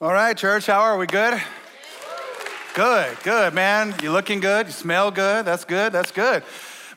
All right, church, how are we? Good? Good, good, man. You looking good? You smell good? That's good, that's good.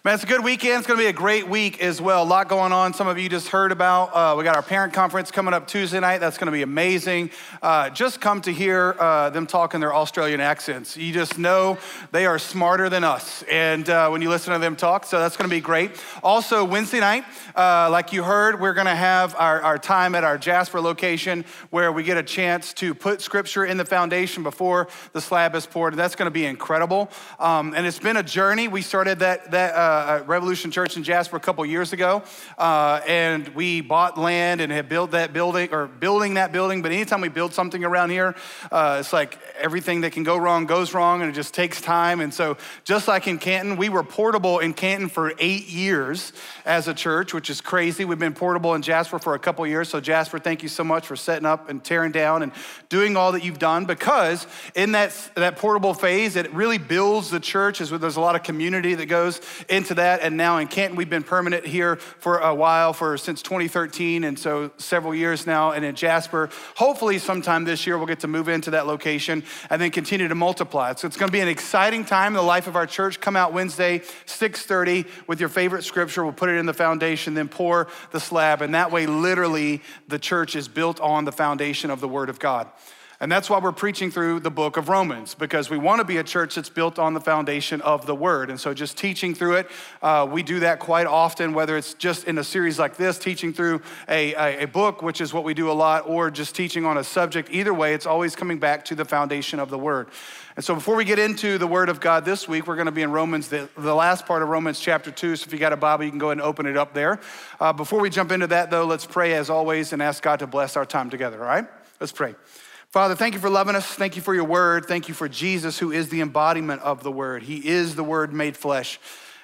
Man, it's a good weekend. It's going to be a great week as well. A lot going on. Some of you just heard about. Uh, we got our parent conference coming up Tuesday night. That's going to be amazing. Uh, just come to hear uh, them talk in their Australian accents. You just know they are smarter than us. And uh, when you listen to them talk, so that's going to be great. Also, Wednesday night, uh, like you heard, we're going to have our, our time at our Jasper location where we get a chance to put scripture in the foundation before the slab is poured. And that's going to be incredible. Um, and it's been a journey. We started that, that uh, Revolution Church in Jasper a couple years ago, uh, and we bought land and have built that building or building that building. But anytime we build something around here, uh, it's like everything that can go wrong goes wrong, and it just takes time. And so, just like in Canton, we were portable in Canton for eight years as a church, which is crazy. We've been portable in Jasper for a couple years. So, Jasper, thank you so much for setting up and tearing down and doing all that you've done. Because in that that portable phase, it really builds the church. As there's a lot of community that goes into into that. And now in Canton, we've been permanent here for a while, for since 2013, and so several years now. And in Jasper, hopefully sometime this year, we'll get to move into that location and then continue to multiply. So it's going to be an exciting time in the life of our church. Come out Wednesday, 6:30, with your favorite scripture. We'll put it in the foundation, then pour the slab, and that way, literally, the church is built on the foundation of the Word of God. And that's why we're preaching through the book of Romans, because we want to be a church that's built on the foundation of the word. And so just teaching through it, uh, we do that quite often, whether it's just in a series like this, teaching through a, a, a, book, which is what we do a lot, or just teaching on a subject. Either way, it's always coming back to the foundation of the word. And so before we get into the word of God this week, we're going to be in Romans, the, the last part of Romans chapter 2. So if you got a Bible, you can go ahead and open it up there. Uh, before we jump into that, though, let's pray as always and ask God to bless our time together, all right? Let's pray. Father, thank you for loving us. Thank you for your word. Thank you for Jesus, who is the embodiment of the word. He is the word made flesh.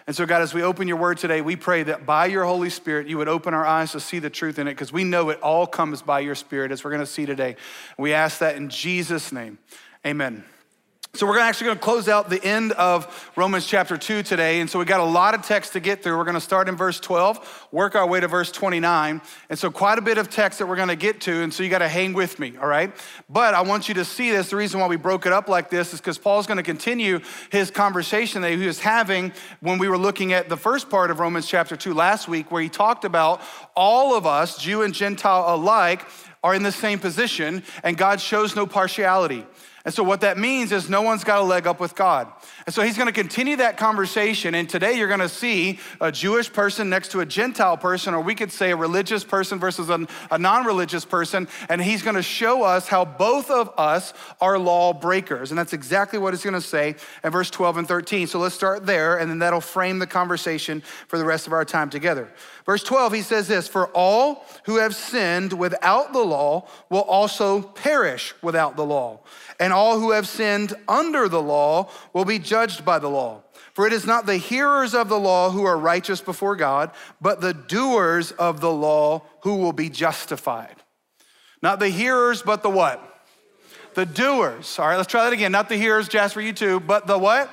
And so, God, as we open your word today, we pray that by your Holy Spirit, you would open our eyes to see the truth in it, because we know it all comes by your Spirit, as we're going to see today. We ask that in Jesus' name. Amen. So we're actually going to close out the end of Romans chapter 2 today. And so we got a lot of text to get through. We're going to start in verse 12, work our way to verse 29. And so quite a bit of text that we're going to get to. And so you got to hang with me, all right? But I want you to see this. The reason why we broke it up like this is because Paul's going to continue his conversation that he was having when we were looking at the first part of Romans chapter 2 last week, where he talked about all of us, Jew and Gentile alike, are in the same position, and God shows no partiality. And so, what that means is no one's got a leg up with God. And so, he's going to continue that conversation. And today, you're going to see a Jewish person next to a Gentile person, or we could say a religious person versus a, non religious person. And he's going to show us how both of us are law breakers. And that's exactly what he's going to say in verse 12 and 13. So, let's start there, and then that'll frame the conversation for the rest of our time together. Verse 12, he says this For all who have sinned without the law will also perish without the law and all who have sinned under the law will be judged by the law. For it is not the hearers of the law who are righteous before God, but the doers of the law who will be justified. Not the hearers, but the what? The doers. All right, let's try that again. Not the hearers, Jasper, you too, but the what?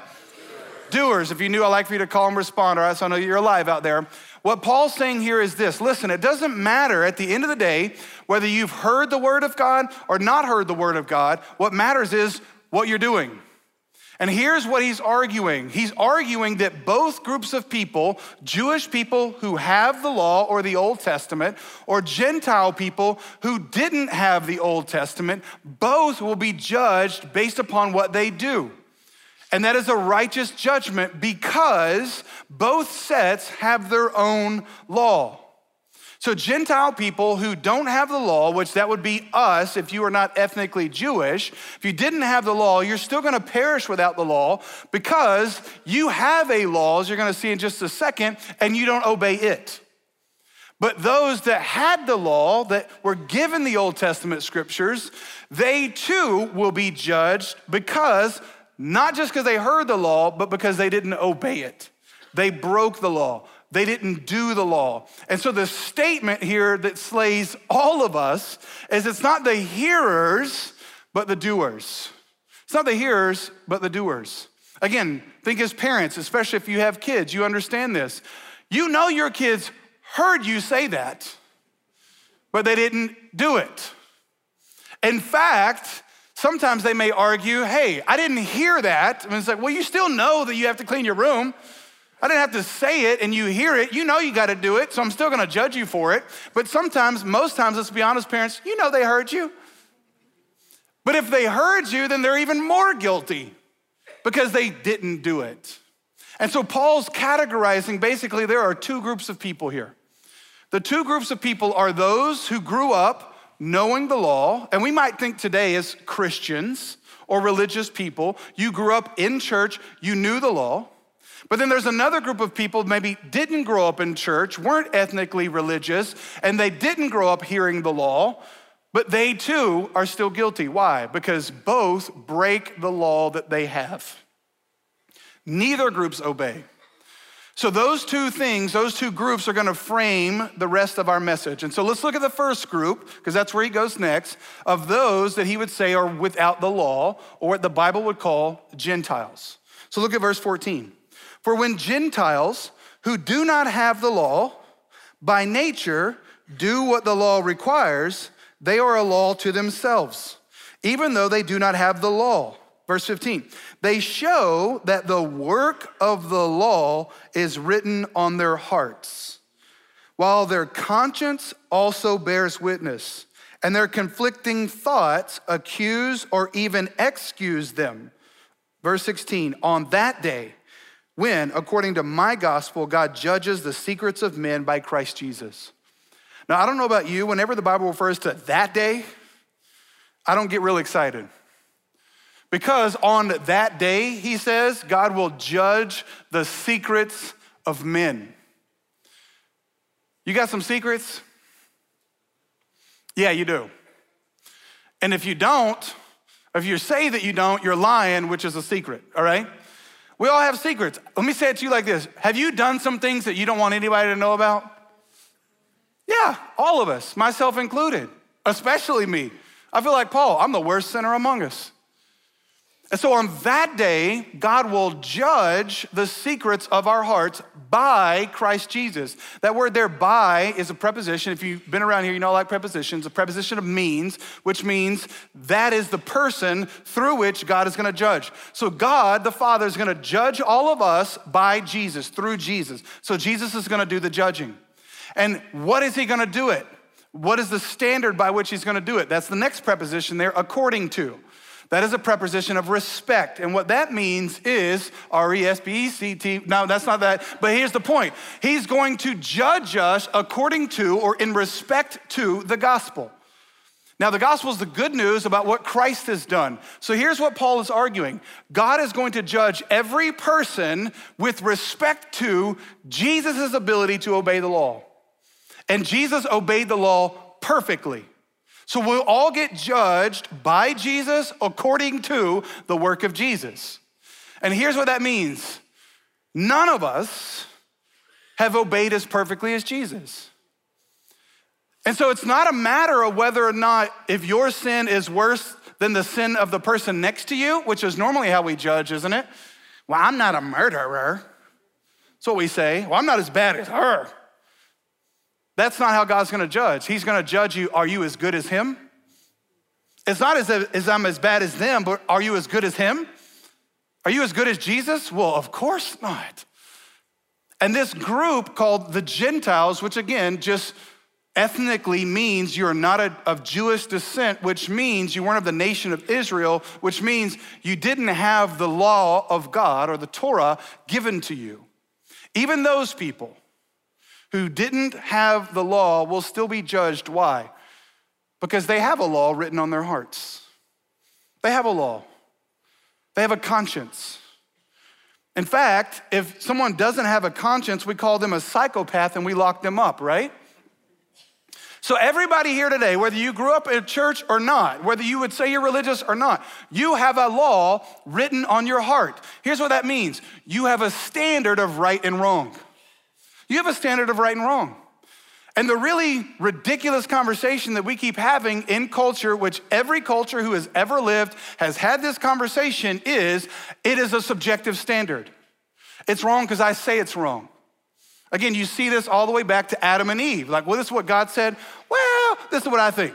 Doers. If you knew, I'd like for you to call and respond, all right? So I know you're alive out there. What Paul's saying here is this listen, it doesn't matter at the end of the day whether you've heard the word of God or not heard the word of God. What matters is what you're doing. And here's what he's arguing he's arguing that both groups of people, Jewish people who have the law or the Old Testament, or Gentile people who didn't have the Old Testament, both will be judged based upon what they do. And that is a righteous judgment because both sets have their own law. So, Gentile people who don't have the law, which that would be us if you are not ethnically Jewish, if you didn't have the law, you're still gonna perish without the law because you have a law, as you're gonna see in just a second, and you don't obey it. But those that had the law, that were given the Old Testament scriptures, they too will be judged because not just because they heard the law, but because they didn't obey it. They broke the law. They didn't do the law. And so the statement here that slays all of us is it's not the hearers, but the doers. It's not the hearers, but the doers. Again, think as parents, especially if you have kids, you understand this. You know your kids heard you say that, but they didn't do it. In fact, sometimes they may argue, hey, I didn't hear that. And it's like, well, you still know that you have to clean your room. I didn't have to say it and you hear it. You know you got to do it, so I'm still going to judge you for it. But sometimes, most times, let's be honest, parents, you know they heard you. But if they heard you, then they're even more guilty because they didn't do it. And so Paul's categorizing basically there are two groups of people here. The two groups of people are those who grew up knowing the law, and we might think today as Christians or religious people, you grew up in church, you knew the law. But then there's another group of people maybe didn't grow up in church, weren't ethnically religious, and they didn't grow up hearing the law, but they too are still guilty. Why? Because both break the law that they have. Neither groups obey. So, those two things, those two groups are gonna frame the rest of our message. And so, let's look at the first group, because that's where he goes next, of those that he would say are without the law, or what the Bible would call Gentiles. So, look at verse 14. For when Gentiles who do not have the law, by nature do what the law requires, they are a law to themselves, even though they do not have the law. Verse 15, they show that the work of the law is written on their hearts, while their conscience also bears witness, and their conflicting thoughts accuse or even excuse them. Verse 16, on that day, when, according to my gospel, God judges the secrets of men by Christ Jesus. Now, I don't know about you, whenever the Bible refers to that day, I don't get really excited. Because on that day, he says, God will judge the secrets of men. You got some secrets? Yeah, you do. And if you don't, if you say that you don't, you're lying, which is a secret, all right? We all have secrets. Let me say it to you like this Have you done some things that you don't want anybody to know about? Yeah, all of us, myself included, especially me. I feel like Paul, I'm the worst sinner among us. And so on that day, God will judge the secrets of our hearts by Christ Jesus. That word there, by, is a preposition. If you've been around here, you know I like prepositions. A preposition of means, which means that is the person through which God is gonna judge. So God, the Father, is gonna judge all of us by Jesus, through Jesus. So Jesus is gonna do the judging. And what is he gonna do it? What is the standard by which he's gonna do it? That's the next preposition there, according to. That is a preposition of respect. And what that means is R E S P E C T. No, that's not that. But here's the point He's going to judge us according to or in respect to the gospel. Now, the gospel is the good news about what Christ has done. So here's what Paul is arguing God is going to judge every person with respect to Jesus' ability to obey the law. And Jesus obeyed the law perfectly. So we'll all get judged by Jesus according to the work of Jesus. And here's what that means none of us have obeyed as perfectly as Jesus. And so it's not a matter of whether or not if your sin is worse than the sin of the person next to you, which is normally how we judge, isn't it? Well, I'm not a murderer. That's what we say. Well, I'm not as bad as her. That's not how God's gonna judge. He's gonna judge you, are you as good as Him? It's not as as I'm as bad as them, but are you as good as Him? Are you as good as Jesus? Well, of course not. And this group called the Gentiles, which again just ethnically means you're not a, of Jewish descent, which means you weren't of the nation of Israel, which means you didn't have the law of God or the Torah given to you. Even those people who didn't have the law will still be judged. Why? Because they have a law written on their hearts. They have a law, they have a conscience. In fact, if someone doesn't have a conscience, we call them a psychopath and we lock them up, right? So, everybody here today, whether you grew up in church or not, whether you would say you're religious or not, you have a law written on your heart. Here's what that means you have a standard of right and wrong. You have a standard of right and wrong. And the really ridiculous conversation that we keep having in culture, which every culture who has ever lived has had this conversation, is it is a subjective standard. It's wrong because I say it's wrong. Again, you see this all the way back to Adam and Eve. Like, well, this is what God said. Well, this is what I think.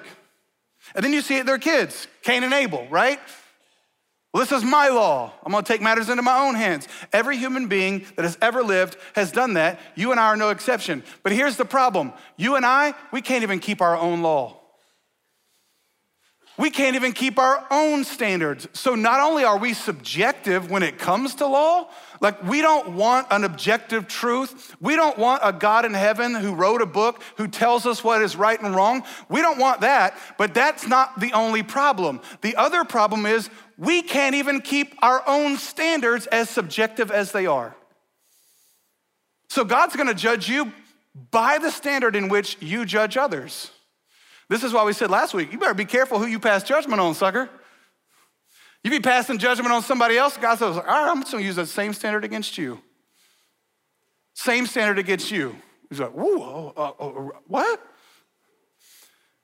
And then you see it, their kids, Cain and Abel, right? Well, this is my law. I'm gonna take matters into my own hands. Every human being that has ever lived has done that. You and I are no exception. But here's the problem you and I, we can't even keep our own law. We can't even keep our own standards. So not only are we subjective when it comes to law, like we don't want an objective truth. We don't want a God in heaven who wrote a book who tells us what is right and wrong. We don't want that, but that's not the only problem. The other problem is we can't even keep our own standards as subjective as they are. So God's going to judge you by the standard in which you judge others. This is why we said last week, you better be careful who you pass judgment on, sucker. You be passing judgment on somebody else, God says, all right, I'm just gonna use that same standard against you. Same standard against you. He's like, whoa, uh, uh, what?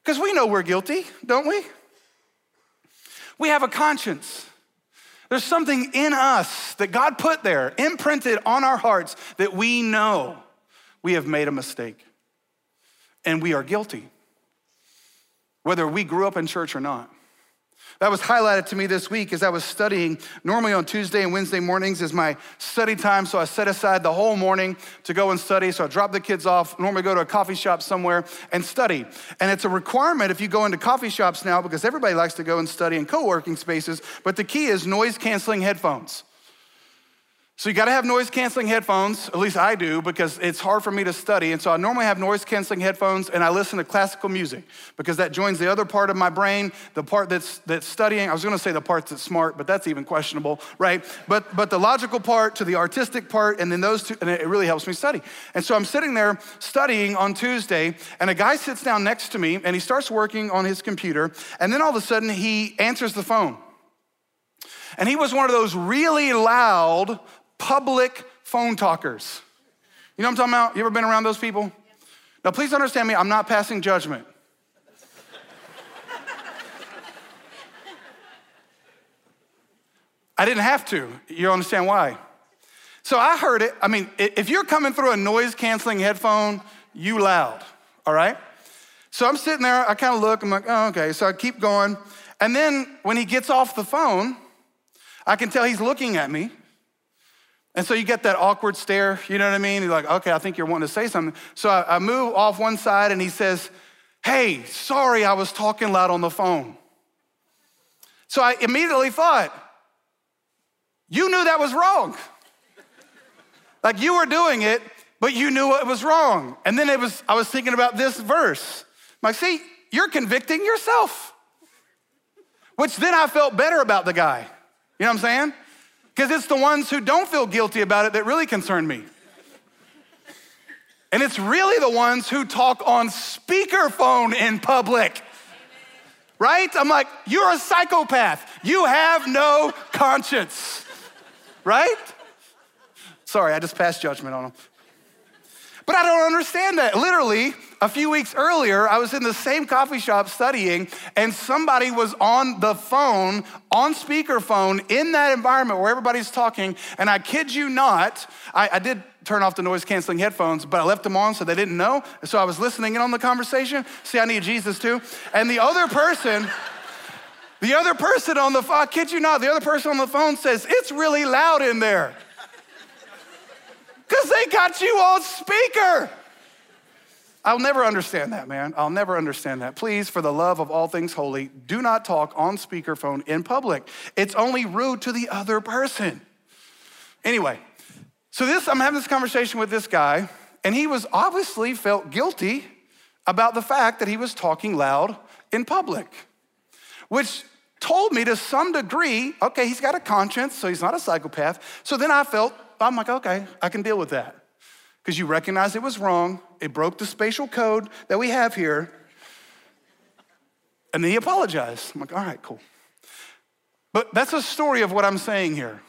Because we know we're guilty, don't we? We have a conscience. There's something in us that God put there, imprinted on our hearts, that we know we have made a mistake and we are guilty whether we grew up in church or not. That was highlighted to me this week as I was studying. Normally on Tuesday and Wednesday mornings is my study time, so I set aside the whole morning to go and study. So I drop the kids off, normally go to a coffee shop somewhere and study. And it's a requirement if you go into coffee shops now because everybody likes to go and study in co working spaces, but the key is noise canceling headphones. So you gotta have noise canceling headphones, at least I do, because it's hard for me to study. And so I normally have noise canceling headphones and I listen to classical music because that joins the other part of my brain, the part that's, that's studying. I was gonna say the part that's smart, but that's even questionable, right? But, but the logical part to the artistic part, and then those two, and it really helps me study. And so I'm sitting there studying on Tuesday, and a guy sits down next to me and he starts working on his computer, and then all of a sudden he answers the phone. And he was one of those really loud, public phone talkers. You know what I'm talking about? You ever been around those people? Now, please understand me, I'm not passing judgment. I didn't have to. You understand why? So I heard it. I mean, if you're coming through a noise canceling headphone, you loud, all right? So I'm sitting there, I kind of look, I'm like, oh, okay. So I keep going. And then when he gets off the phone, I can tell he's looking at me. And so you get that awkward stare, you know what I mean? You're like, okay, I think you're wanting to say something. So I, I move off one side and he says, hey, sorry, I was talking loud on the phone. So I immediately thought, you knew that was wrong. like you were doing it, but you knew it was wrong. And then it was, I was thinking about this verse. I'm like, see, you're convicting yourself. Which then I felt better about the guy. You know what I'm saying? Because it's the ones who don't feel guilty about it that really concern me. And it's really the ones who talk on speakerphone in public. Right? I'm like, you're a psychopath. You have no conscience. Right? Sorry, I just passed judgment on them. But I don't understand that. Literally, a few weeks earlier, I was in the same coffee shop studying, and somebody was on the phone, on speakerphone, in that environment where everybody's talking. And I kid you not, I, I did turn off the noise canceling headphones, but I left them on so they didn't know. So I was listening in on the conversation. See, I need Jesus too. And the other person, the other person on the phone, I kid you not, the other person on the phone says, It's really loud in there. Because they got you on speaker. I'll never understand that, man. I'll never understand that. Please, for the love of all things holy, do not talk on speakerphone in public. It's only rude to the other person. Anyway, so this, I'm having this conversation with this guy, and he was obviously felt guilty about the fact that he was talking loud in public, which told me to some degree, okay, he's got a conscience, so he's not a psychopath. So then I felt, I'm like, okay, I can deal with that because you recognize it was wrong. It broke the spatial code that we have here. And then he apologized. I'm like, all right, cool. But that's a story of what I'm saying here.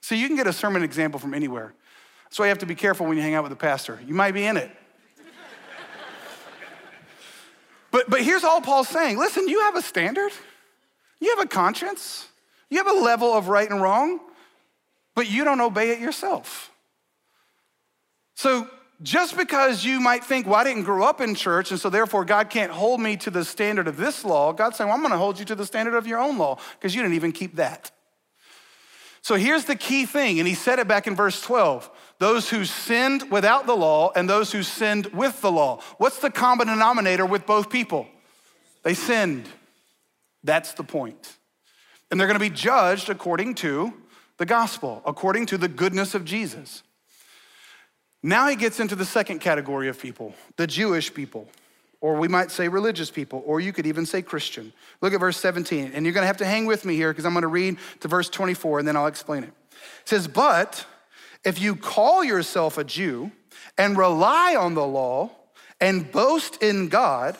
So you can get a sermon example from anywhere. That's why you have to be careful when you hang out with a pastor. You might be in it. but, but here's all Paul's saying listen, you have a standard, you have a conscience, you have a level of right and wrong, but you don't obey it yourself. So just because you might think, well, I didn't grow up in church, and so therefore God can't hold me to the standard of this law, God's saying, well, I'm gonna hold you to the standard of your own law, because you didn't even keep that. So here's the key thing, and he said it back in verse 12 those who sinned without the law and those who sinned with the law. What's the common denominator with both people? They sinned. That's the point. And they're gonna be judged according to the gospel, according to the goodness of Jesus. Now he gets into the second category of people, the Jewish people, or we might say religious people, or you could even say Christian. Look at verse 17, and you're gonna have to hang with me here because I'm gonna read to verse 24 and then I'll explain it. It says, But if you call yourself a Jew and rely on the law and boast in God,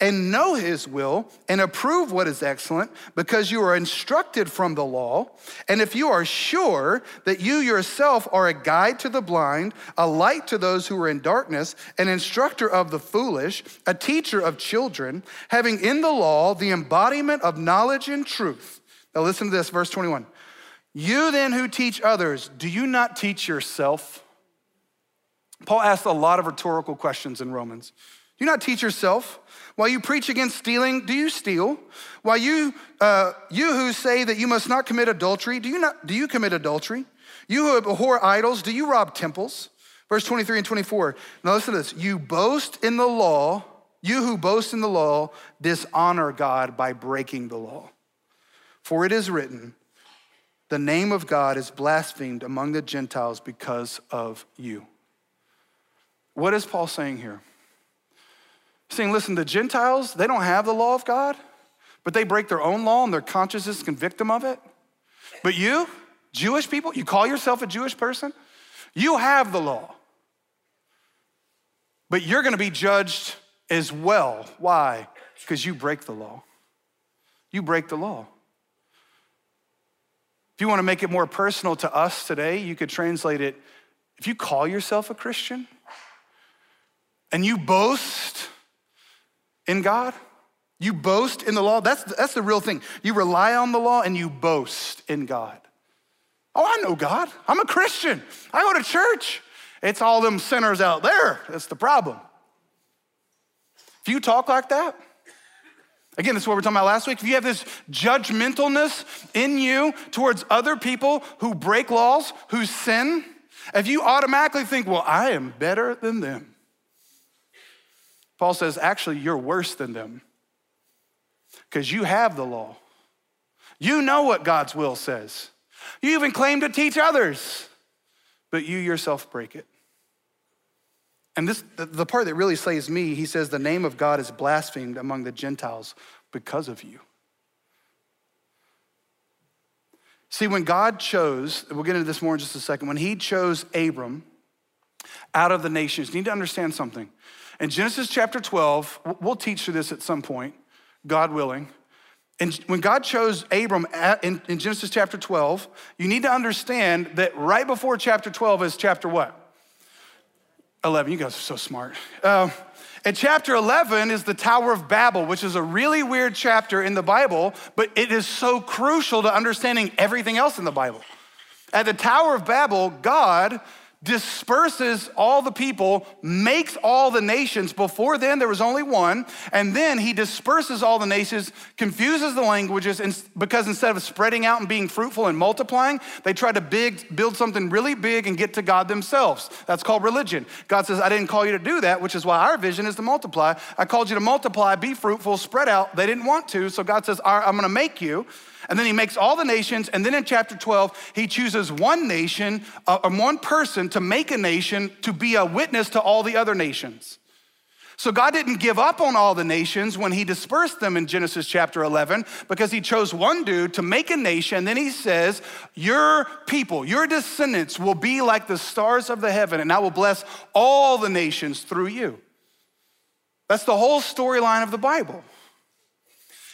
and know his will and approve what is excellent because you are instructed from the law. And if you are sure that you yourself are a guide to the blind, a light to those who are in darkness, an instructor of the foolish, a teacher of children, having in the law the embodiment of knowledge and truth. Now listen to this, verse 21. You then who teach others, do you not teach yourself? Paul asked a lot of rhetorical questions in Romans. Do you not teach yourself? While you preach against stealing, do you steal? While you, uh, you who say that you must not commit adultery, do you, not, do you commit adultery? You who abhor idols, do you rob temples? Verse 23 and 24. Now listen to this. You boast in the law, you who boast in the law, dishonor God by breaking the law. For it is written, the name of God is blasphemed among the Gentiles because of you. What is Paul saying here? Saying, listen, the Gentiles, they don't have the law of God, but they break their own law and their consciences convict them of it. But you, Jewish people, you call yourself a Jewish person, you have the law. But you're gonna be judged as well. Why? Because you break the law. You break the law. If you wanna make it more personal to us today, you could translate it if you call yourself a Christian and you boast in God. You boast in the law. That's, that's the real thing. You rely on the law and you boast in God. Oh, I know God. I'm a Christian. I go to church. It's all them sinners out there. That's the problem. If you talk like that, again, this is what we were talking about last week. If you have this judgmentalness in you towards other people who break laws, who sin, if you automatically think, well, I am better than them, Paul says, actually, you're worse than them because you have the law. You know what God's will says. You even claim to teach others, but you yourself break it. And this, the part that really slays me, he says, the name of God is blasphemed among the Gentiles because of you. See, when God chose, we'll get into this more in just a second, when he chose Abram out of the nations, you need to understand something. In Genesis chapter 12, we'll teach through this at some point, God willing. And when God chose Abram in, Genesis chapter 12, you need to understand that right before chapter 12 is chapter what? 11. You guys are so smart. Uh, and chapter 11 is the Tower of Babel, which is a really weird chapter in the Bible, but it is so crucial to understanding everything else in the Bible. At the Tower of Babel, God disperses all the people, makes all the nations. Before then, there was only one. And then he disperses all the nations, confuses the languages, and because instead of spreading out and being fruitful and multiplying, they try to big, build something really big and get to God themselves. That's called religion. God says, I didn't call you to do that, which is why our vision is to multiply. I called you to multiply, be fruitful, spread out. They didn't want to. So God says, I'm going to make you. And then he makes all the nations. And then in chapter 12, he chooses one nation, uh, one person to make a nation to be a witness to all the other nations. So God didn't give up on all the nations when he dispersed them in Genesis chapter 11 because he chose one dude to make a nation. Then he says, Your people, your descendants will be like the stars of the heaven, and I will bless all the nations through you. That's the whole storyline of the Bible.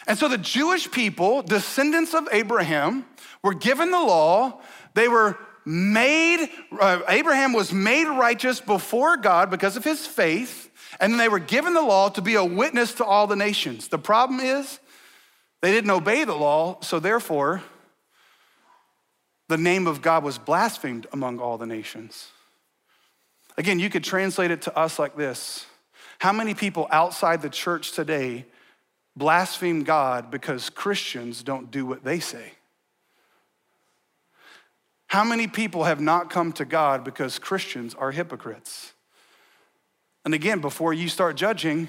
And so the Jewish people, descendants of Abraham, were given the law. They were made, uh, Abraham was made righteous before God because of his faith. And then they were given the law to be a witness to all the nations. The problem is they didn't obey the law, so therefore, the name of God was blasphemed among all the nations. Again, you could translate it to us like this How many people outside the church today blaspheme God because Christians don't do what they say? How many people have not come to God because Christians are hypocrites? And again, before you start judging,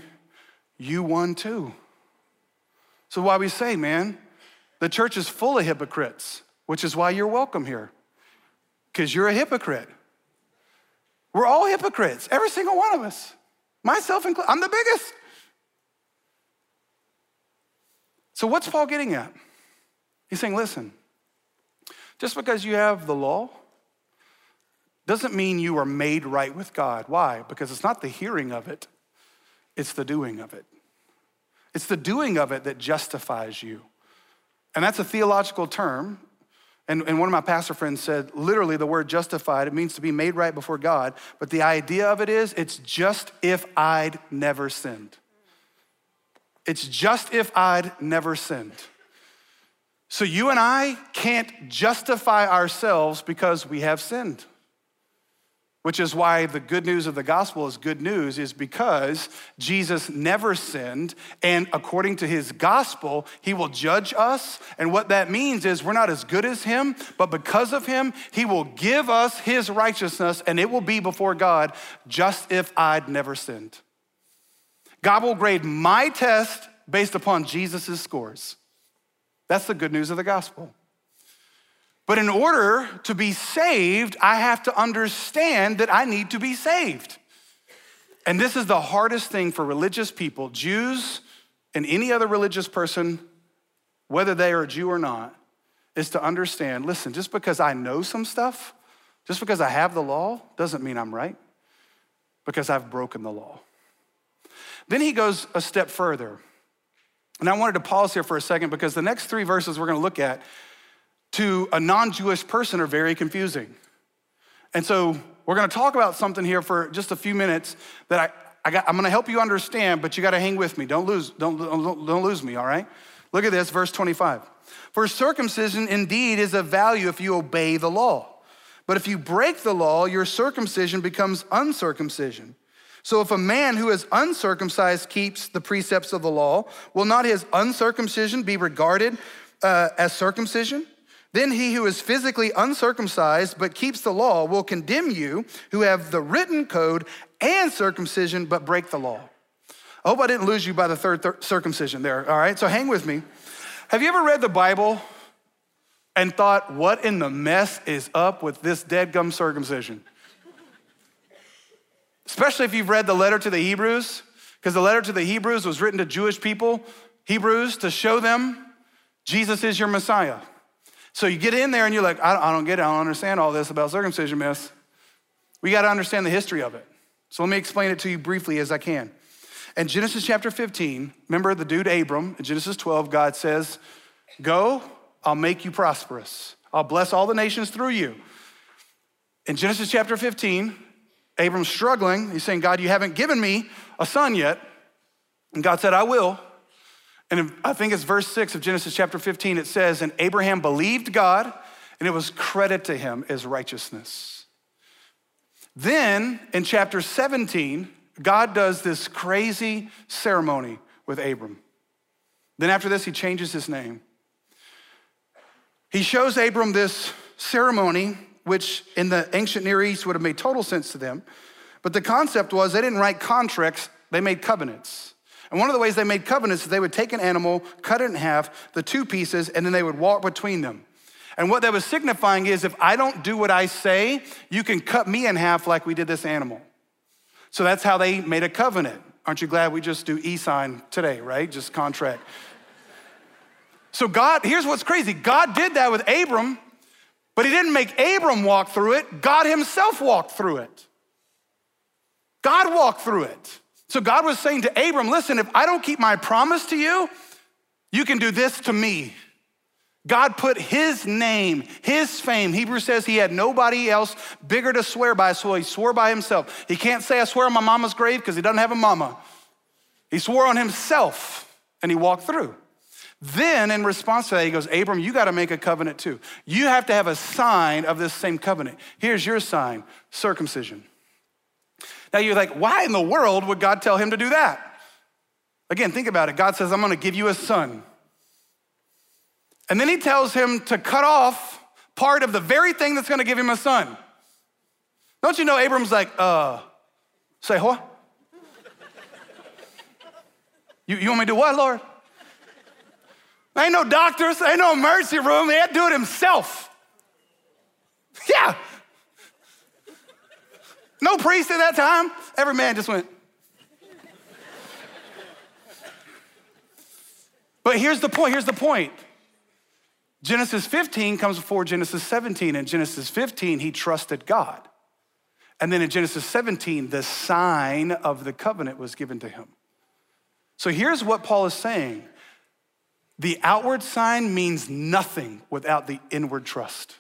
you won too. So, why we say, man, the church is full of hypocrites, which is why you're welcome here, because you're a hypocrite. We're all hypocrites, every single one of us, myself included. I'm the biggest. So, what's Paul getting at? He's saying, listen, just because you have the law doesn't mean you are made right with God. Why? Because it's not the hearing of it, it's the doing of it. It's the doing of it that justifies you. And that's a theological term. And, and one of my pastor friends said, literally, the word justified, it means to be made right before God. But the idea of it is, it's just if I'd never sinned. It's just if I'd never sinned. So you and I can't justify ourselves because we have sinned which is why the good news of the gospel is good news, is because Jesus never sinned. And according to his gospel, he will judge us. And what that means is we're not as good as him, but because of him, he will give us his righteousness, and it will be before God just if I'd never sinned. God will grade my test based upon Jesus' scores. That's the good news of the gospel. But in order to be saved, I have to understand that I need to be saved. And this is the hardest thing for religious people, Jews and any other religious person, whether they are a Jew or not, is to understand listen, just because I know some stuff, just because I have the law, doesn't mean I'm right, because I've broken the law. Then he goes a step further. And I wanted to pause here for a second because the next three verses we're going to look at to a non Jewish person are very confusing. And so we're gonna talk about something here for just a few minutes that I, I got, I'm gonna help you understand, but you gotta hang with me. Don't lose, don't, don't, don't lose me, all right? Look at this, verse 25. For circumcision indeed is of value if you obey the law. But if you break the law, your circumcision becomes uncircumcision. So if a man who is uncircumcised keeps the precepts of the law, will not his uncircumcision be regarded uh, as circumcision? Then he who is physically uncircumcised but keeps the law will condemn you who have the written code and circumcision but break the law. I hope I didn't lose you by the third th- circumcision there, all right? So hang with me. Have you ever read the Bible and thought, what in the mess is up with this dead gum circumcision? Especially if you've read the letter to the Hebrews, because the letter to the Hebrews was written to Jewish people, Hebrews, to show them Jesus is your Messiah. So you get in there and you're like, I don't get it. I don't understand all this about circumcision, miss. We got to understand the history of it. So let me explain it to you briefly as I can. In Genesis chapter 15, remember the dude Abram, in Genesis 12, God says, Go, I'll make you prosperous. I'll bless all the nations through you. In Genesis chapter 15, Abram's struggling. He's saying, God, you haven't given me a son yet. And God said, I will. And I think it's verse 6 of Genesis chapter 15. It says, And Abraham believed God, and it was credit to him as righteousness. Then in chapter 17, God does this crazy ceremony with Abram. Then after this, he changes his name. He shows Abram this ceremony, which in the ancient Near East would have made total sense to them. But the concept was they didn't write contracts, they made covenants. And one of the ways they made covenants is they would take an animal, cut it in half, the two pieces, and then they would walk between them. And what that was signifying is if I don't do what I say, you can cut me in half like we did this animal. So that's how they made a covenant. Aren't you glad we just do e sign today, right? Just contract. So, God, here's what's crazy God did that with Abram, but He didn't make Abram walk through it, God Himself walked through it. God walked through it. So God was saying to Abram, listen, if I don't keep my promise to you, you can do this to me. God put his name, his fame. Hebrews says he had nobody else bigger to swear by, so he swore by himself. He can't say, I swear on my mama's grave because he doesn't have a mama. He swore on himself and he walked through. Then, in response to that, he goes, Abram, you got to make a covenant too. You have to have a sign of this same covenant. Here's your sign circumcision. Now you're like, why in the world would God tell him to do that? Again, think about it. God says, I'm gonna give you a son. And then he tells him to cut off part of the very thing that's gonna give him a son. Don't you know Abram's like, uh, say what? you, you want me to do what, Lord? Ain't no doctors, ain't no emergency room. He had to do it himself. Yeah. No priest at that time. Every man just went. But here's the point, here's the point. Genesis 15 comes before Genesis 17. In Genesis 15, he trusted God. And then in Genesis 17, the sign of the covenant was given to him. So here's what Paul is saying the outward sign means nothing without the inward trust.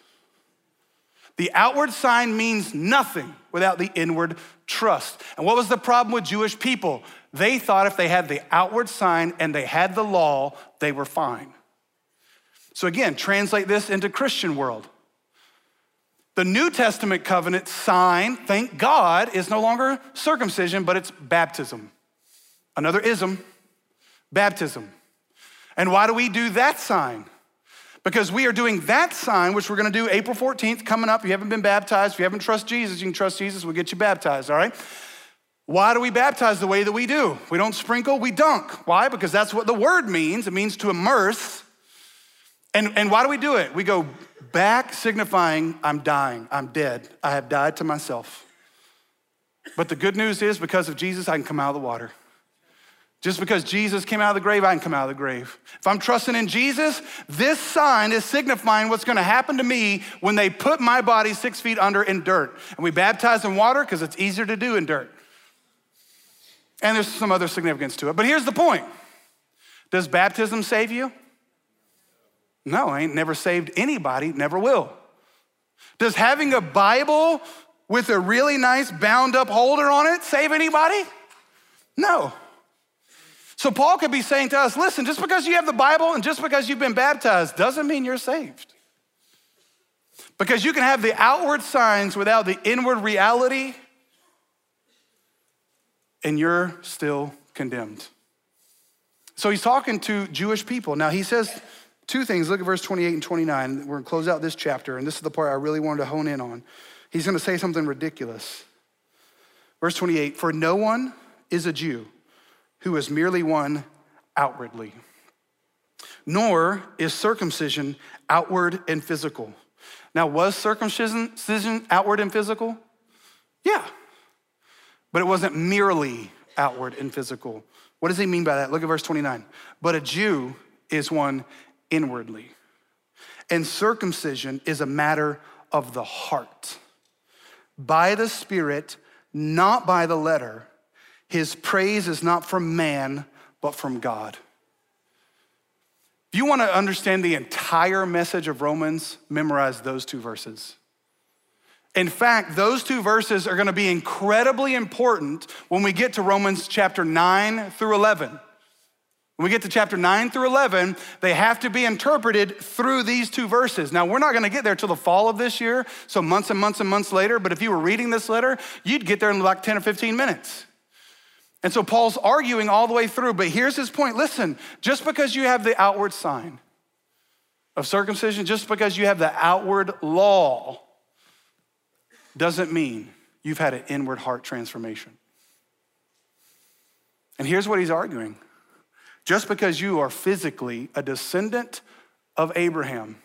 The outward sign means nothing without the inward trust. And what was the problem with Jewish people? They thought if they had the outward sign and they had the law, they were fine. So again, translate this into Christian world. The New Testament covenant sign, thank God, is no longer circumcision, but it's baptism. Another ism, baptism. And why do we do that sign? Because we are doing that sign, which we're gonna do April 14th, coming up. If you haven't been baptized, if you haven't trusted Jesus, you can trust Jesus, we'll get you baptized, all right? Why do we baptize the way that we do? We don't sprinkle, we dunk. Why? Because that's what the word means. It means to immerse. And, and why do we do it? We go back signifying, I'm dying, I'm dead, I have died to myself. But the good news is, because of Jesus, I can come out of the water. Just because Jesus came out of the grave, I can come out of the grave. If I'm trusting in Jesus, this sign is signifying what's gonna happen to me when they put my body six feet under in dirt. And we baptize in water because it's easier to do in dirt. And there's some other significance to it. But here's the point Does baptism save you? No, I ain't never saved anybody, never will. Does having a Bible with a really nice bound up holder on it save anybody? No. So Paul could be saying to us listen, just because you have the Bible and just because you've been baptized doesn't mean you're saved. Because you can have the outward signs without the inward reality, and you're still condemned. So he's talking to Jewish people. Now he says two things. Look at verse 28 and 29. We're gonna close out this chapter, and this is the part I really wanted to hone in on. He's gonna say something ridiculous. Verse 28 For no one is a Jew who is merely one outwardly. Nor is circumcision outward and physical. Now, was circumcision outward and physical? Yeah. But it wasn't merely outward and physical. What does he mean by that? Look at verse 29. But a Jew is one inwardly, and circumcision is a matter of the heart, by the Spirit, not by the letter his praise is not from man, but from God. If you want to understand the entire message of Romans, memorize those two verses. In fact, those two verses are going to be incredibly important when we get to Romans chapter 9 through 11. When we get to chapter 9 through 11, they have to be interpreted through these two verses. Now, we're not going to get there till the fall of this year, so months and months and months later, but if you were reading this letter, you'd get there in like 10 or 15 minutes. And so Paul's arguing all the way through, but here's his point listen, just because you have the outward sign of circumcision, just because you have the outward law, doesn't mean you've had an inward heart transformation. And here's what he's arguing just because you are physically a descendant of Abraham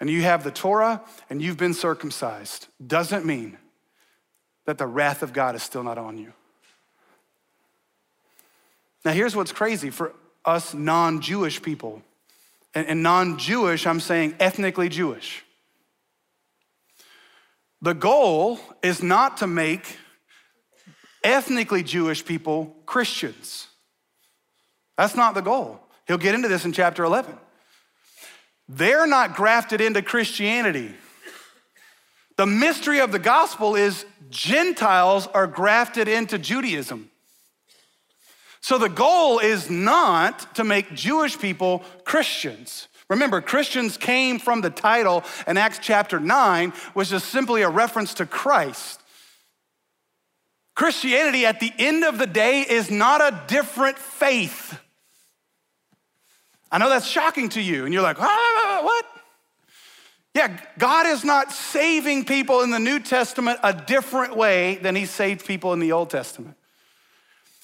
and you have the Torah and you've been circumcised doesn't mean that the wrath of God is still not on you. Now, here's what's crazy for us non Jewish people. And, non Jewish, I'm saying ethnically Jewish. The goal is not to make ethnically Jewish people Christians. That's not the goal. He'll get into this in chapter 11. They're not grafted into Christianity. The mystery of the gospel is Gentiles are grafted into Judaism. So the goal is not to make Jewish people Christians. Remember, Christians came from the title in Acts chapter 9, which is simply a reference to Christ. Christianity at the end of the day is not a different faith. I know that's shocking to you, and you're like, ah, what? Yeah, God is not saving people in the New Testament a different way than He saved people in the Old Testament.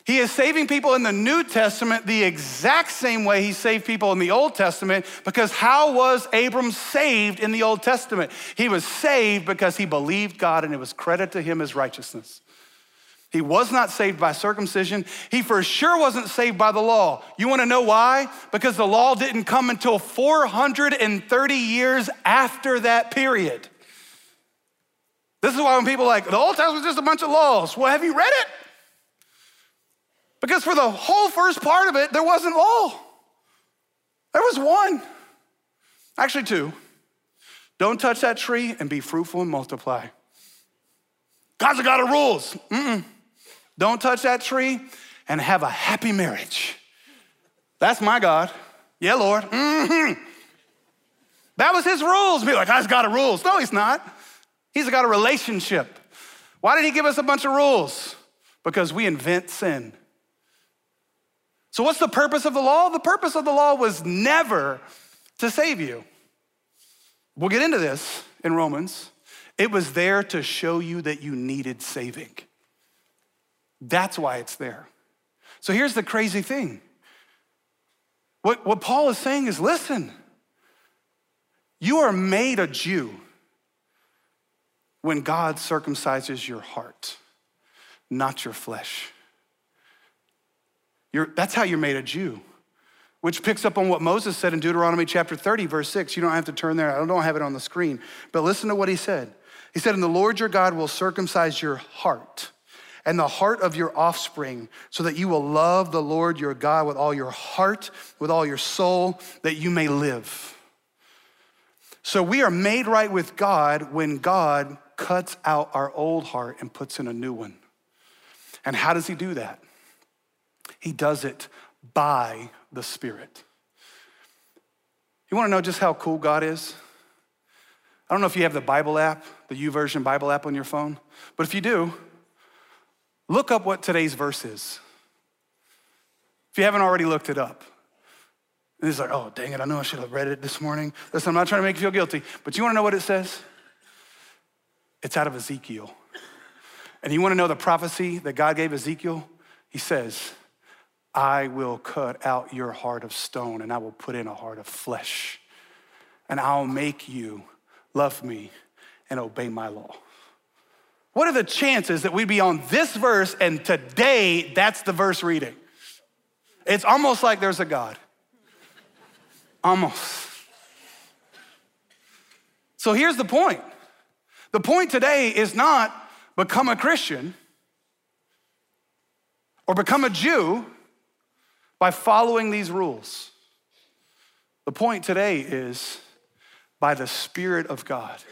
He is saving people in the New Testament the exact same way he saved people in the Old Testament because how was Abram saved in the Old Testament? He was saved because he believed God and it was credit to him as righteousness. He was not saved by circumcision. He for sure wasn't saved by the law. You want to know why? Because the law didn't come until 430 years after that period. This is why when people are like, the Old Testament was just a bunch of laws. Well, have you read it? Because for the whole first part of it, there wasn't law. There was one, actually, two. Don't touch that tree and be fruitful and multiply. God's a God of rules. Mm-mm. Don't touch that tree and have a happy marriage. That's my God. Yeah, Lord. Mm-hmm. That was his rules. Be like, God's got a rules. No, he's not. He's got a relationship. Why did he give us a bunch of rules? Because we invent sin. So, what's the purpose of the law? The purpose of the law was never to save you. We'll get into this in Romans. It was there to show you that you needed saving. That's why it's there. So, here's the crazy thing what, what Paul is saying is listen, you are made a Jew when God circumcises your heart, not your flesh. You're, that's how you're made a Jew, which picks up on what Moses said in Deuteronomy chapter 30, verse 6. You don't have to turn there, I don't have it on the screen, but listen to what he said. He said, And the Lord your God will circumcise your heart and the heart of your offspring, so that you will love the Lord your God with all your heart, with all your soul, that you may live. So we are made right with God when God cuts out our old heart and puts in a new one. And how does he do that? He does it by the Spirit. You wanna know just how cool God is? I don't know if you have the Bible app, the YouVersion Bible app on your phone, but if you do, look up what today's verse is. If you haven't already looked it up. And it's like, oh, dang it, I know I should have read it this morning. Listen, I'm not trying to make you feel guilty, but you wanna know what it says? It's out of Ezekiel. And you wanna know the prophecy that God gave Ezekiel? He says, I will cut out your heart of stone and I will put in a heart of flesh. And I'll make you love me and obey my law. What are the chances that we'd be on this verse and today that's the verse reading? It's almost like there's a God. Almost. So here's the point the point today is not become a Christian or become a Jew by following these rules. The point today is by the Spirit of God.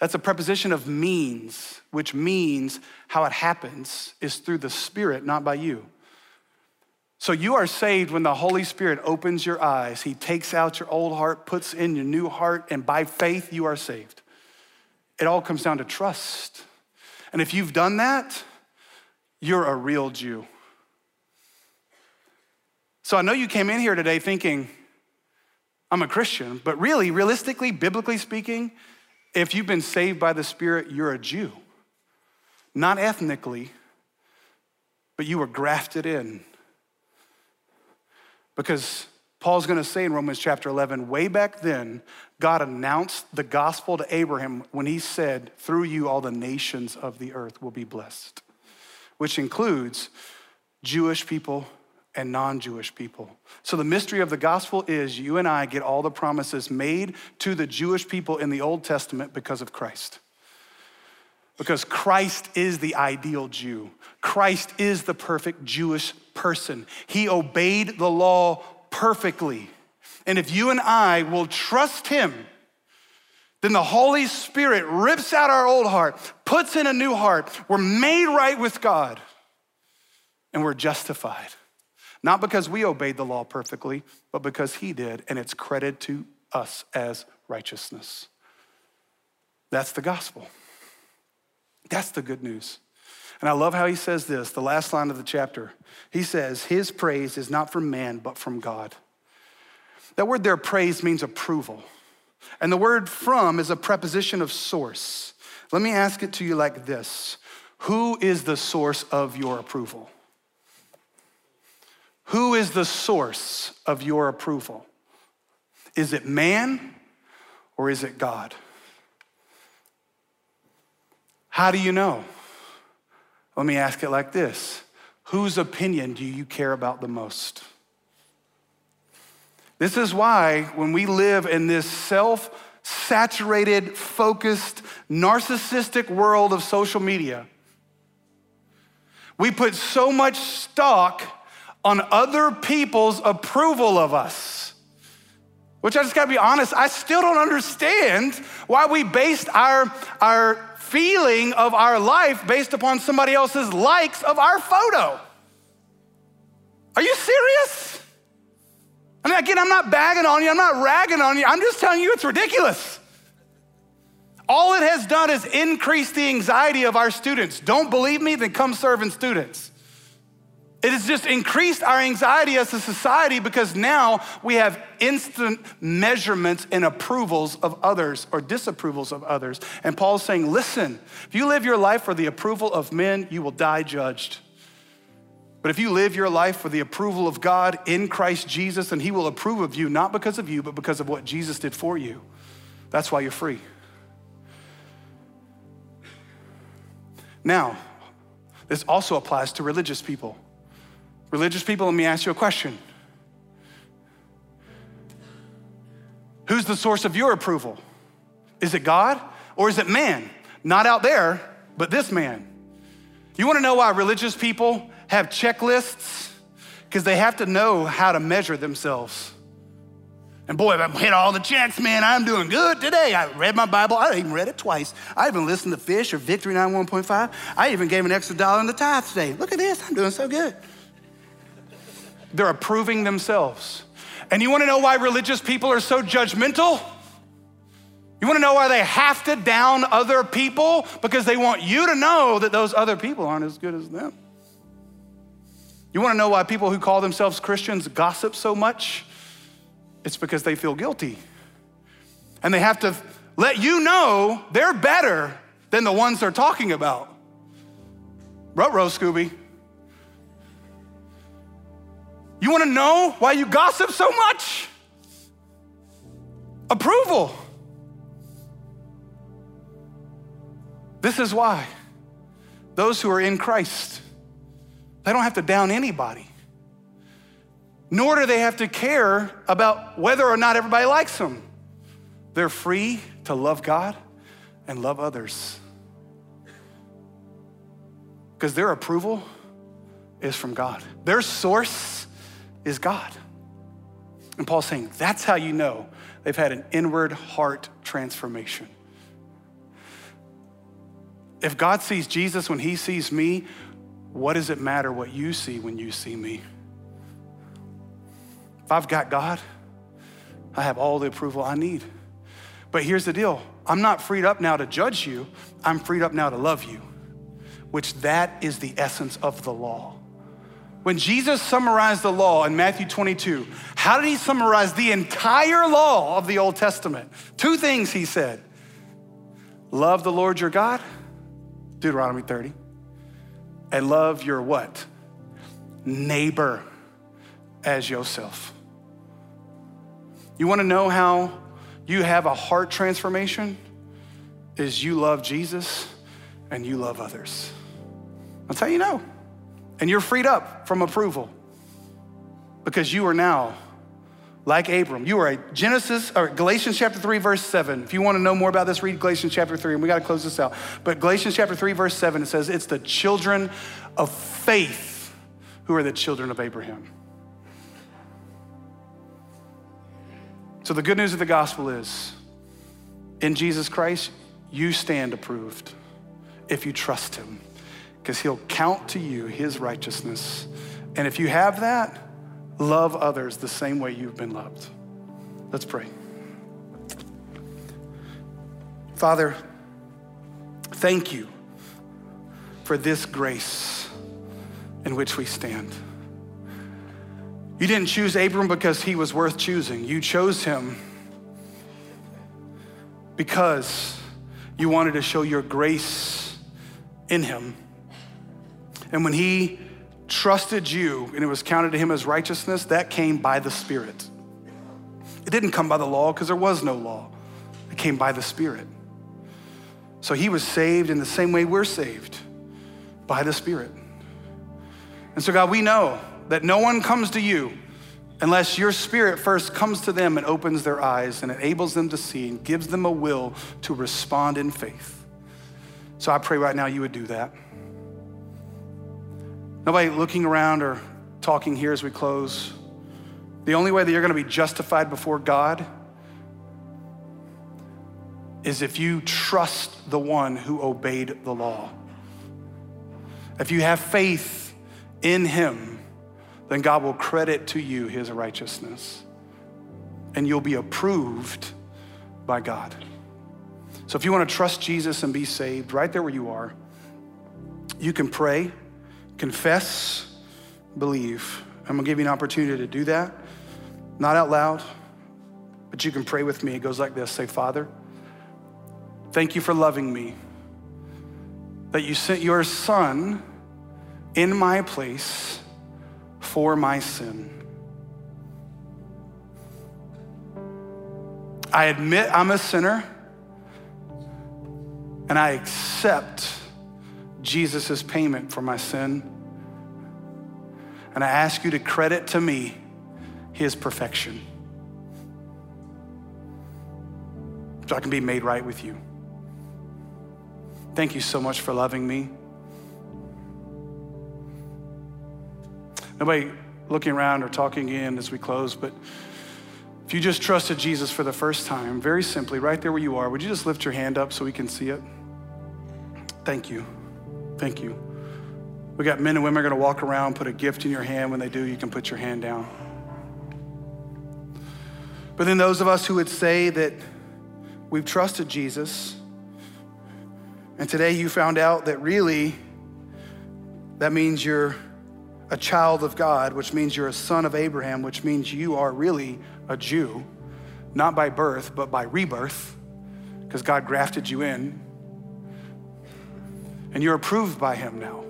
That's a preposition of means, which means how it happens is through the Spirit, not by you. So you are saved when the Holy Spirit opens your eyes. He takes out your old heart, puts in your new heart, and by faith you are saved. It all comes down to trust. And if you've done that, you're a real Jew. So I know you came in here today thinking, I'm a Christian, but really, realistically, biblically speaking, if you've been saved by the Spirit, you're a Jew. Not ethnically, but you were grafted in. Because Paul's gonna say in Romans chapter 11, way back then, God announced the gospel to Abraham when he said, Through you, all the nations of the earth will be blessed, which includes Jewish people, and non Jewish people. So, the mystery of the gospel is you and I get all the promises made to the Jewish people in the Old Testament because of Christ. Because Christ is the ideal Jew, Christ is the perfect Jewish person. He obeyed the law perfectly. And if you and I will trust Him, then the Holy Spirit rips out our old heart, puts in a new heart. We're made right with God, and we're justified. Not because we obeyed the law perfectly, but because he did, and it's credited to us as righteousness. That's the gospel. That's the good news. And I love how he says this, the last line of the chapter. He says, His praise is not from man, but from God. That word there, praise, means approval. And the word from is a preposition of source. Let me ask it to you like this Who is the source of your approval? Who is the source of your approval? Is it man or is it God? How do you know? Let me ask it like this Whose opinion do you care about the most? This is why, when we live in this self saturated, focused, narcissistic world of social media, we put so much stock on other people's approval of us. Which I just gotta be honest, I still don't understand why we based our, our feeling of our life based upon somebody else's likes of our photo. Are you serious? I mean, again, I'm not bagging on you, I'm not ragging on you, I'm just telling you it's ridiculous. All it has done is increase the anxiety of our students. Don't believe me? Then come serve in students. It has just increased our anxiety as a society because now we have instant measurements and approvals of others or disapprovals of others. And Paul's saying, listen, if you live your life for the approval of men, you will die judged. But if you live your life for the approval of God in Christ Jesus, then He will approve of you, not because of you, but because of what Jesus did for you. That's why you're free. Now, this also applies to religious people. Religious people, let me ask you a question. Who's the source of your approval? Is it God or is it man? Not out there, but this man. You wanna know why religious people have checklists? Because they have to know how to measure themselves. And boy, if I hit all the checks, man, I'm doing good today. I read my Bible. I even read it twice. I even listened to Fish or Victory 91.5. I even gave an extra dollar in the tithe today. Look at this, I'm doing so good. They're approving themselves. And you wanna know why religious people are so judgmental? You wanna know why they have to down other people? Because they want you to know that those other people aren't as good as them. You wanna know why people who call themselves Christians gossip so much? It's because they feel guilty. And they have to let you know they're better than the ones they're talking about. Ruh-roh, Scooby. You wanna know why you gossip so much? Approval. This is why those who are in Christ, they don't have to down anybody, nor do they have to care about whether or not everybody likes them. They're free to love God and love others because their approval is from God. Their source is God. And Paul's saying that's how you know they've had an inward heart transformation. If God sees Jesus when he sees me, what does it matter what you see when you see me? If I've got God, I have all the approval I need. But here's the deal I'm not freed up now to judge you, I'm freed up now to love you, which that is the essence of the law. When Jesus summarized the law in Matthew 22, how did he summarize the entire law of the Old Testament? Two things he said love the Lord your God, Deuteronomy 30, and love your what? Neighbor as yourself. You wanna know how you have a heart transformation? Is you love Jesus and you love others. That's how you know. And you're freed up from approval because you are now like Abram. You are a Genesis or Galatians chapter 3 verse 7. If you want to know more about this, read Galatians chapter 3 and we got to close this out. But Galatians chapter 3 verse 7 it says it's the children of faith who are the children of Abraham. So the good news of the gospel is in Jesus Christ you stand approved if you trust him because he'll count to you his righteousness. And if you have that, love others the same way you've been loved. Let's pray. Father, thank you for this grace in which we stand. You didn't choose Abram because he was worth choosing. You chose him because you wanted to show your grace in him. And when he trusted you and it was counted to him as righteousness, that came by the Spirit. It didn't come by the law because there was no law, it came by the Spirit. So he was saved in the same way we're saved by the Spirit. And so, God, we know that no one comes to you unless your spirit first comes to them and opens their eyes and enables them to see and gives them a will to respond in faith. So I pray right now you would do that. Nobody looking around or talking here as we close. The only way that you're going to be justified before God is if you trust the one who obeyed the law. If you have faith in him, then God will credit to you his righteousness. And you'll be approved by God. So if you want to trust Jesus and be saved, right there where you are, you can pray, confess, believe. I'm to give you an opportunity to do that. Not out loud, but you can pray with me. It goes like this Say, Father, thank you for loving me, that you sent your son in my place for my sin. I admit I'm a sinner and I accept Jesus' payment for my sin. And I ask you to credit to me his perfection so I can be made right with you. Thank you so much for loving me. Nobody looking around or talking in as we close, but if you just trusted Jesus for the first time, very simply, right there where you are, would you just lift your hand up so we can see it? Thank you. Thank you. We got men and women are going to walk around, put a gift in your hand. When they do, you can put your hand down. But then those of us who would say that we've trusted Jesus, and today you found out that really that means you're a child of God, which means you're a son of Abraham, which means you are really a Jew, not by birth, but by rebirth, because God grafted you in. And you're approved by Him now.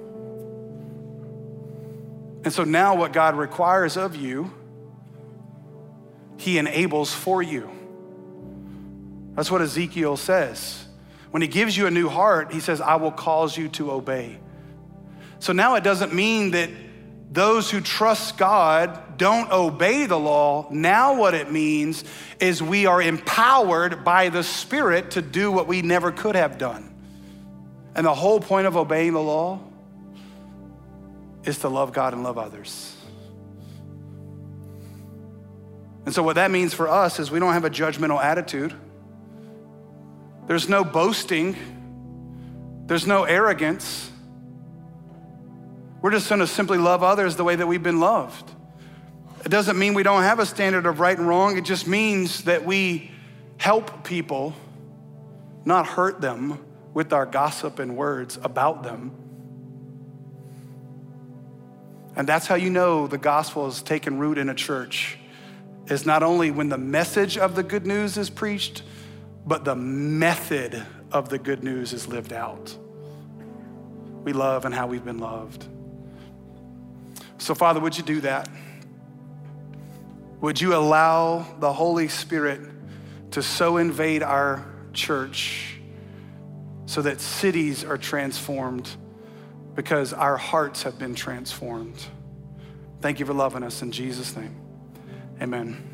And so now, what God requires of you, He enables for you. That's what Ezekiel says. When He gives you a new heart, He says, I will cause you to obey. So now it doesn't mean that those who trust God don't obey the law. Now, what it means is we are empowered by the Spirit to do what we never could have done. And the whole point of obeying the law is to love God and love others. And so, what that means for us is we don't have a judgmental attitude. There's no boasting, there's no arrogance. We're just going to simply love others the way that we've been loved. It doesn't mean we don't have a standard of right and wrong. It just means that we help people, not hurt them with our gossip and words about them. And that's how you know the gospel has taken root in a church is not only when the message of the good news is preached, but the method of the good news is lived out. We love and how we've been loved. So, Father, would you do that? Would you allow the Holy Spirit to so invade our church so that cities are transformed because our hearts have been transformed? Thank you for loving us in Jesus' name. Amen.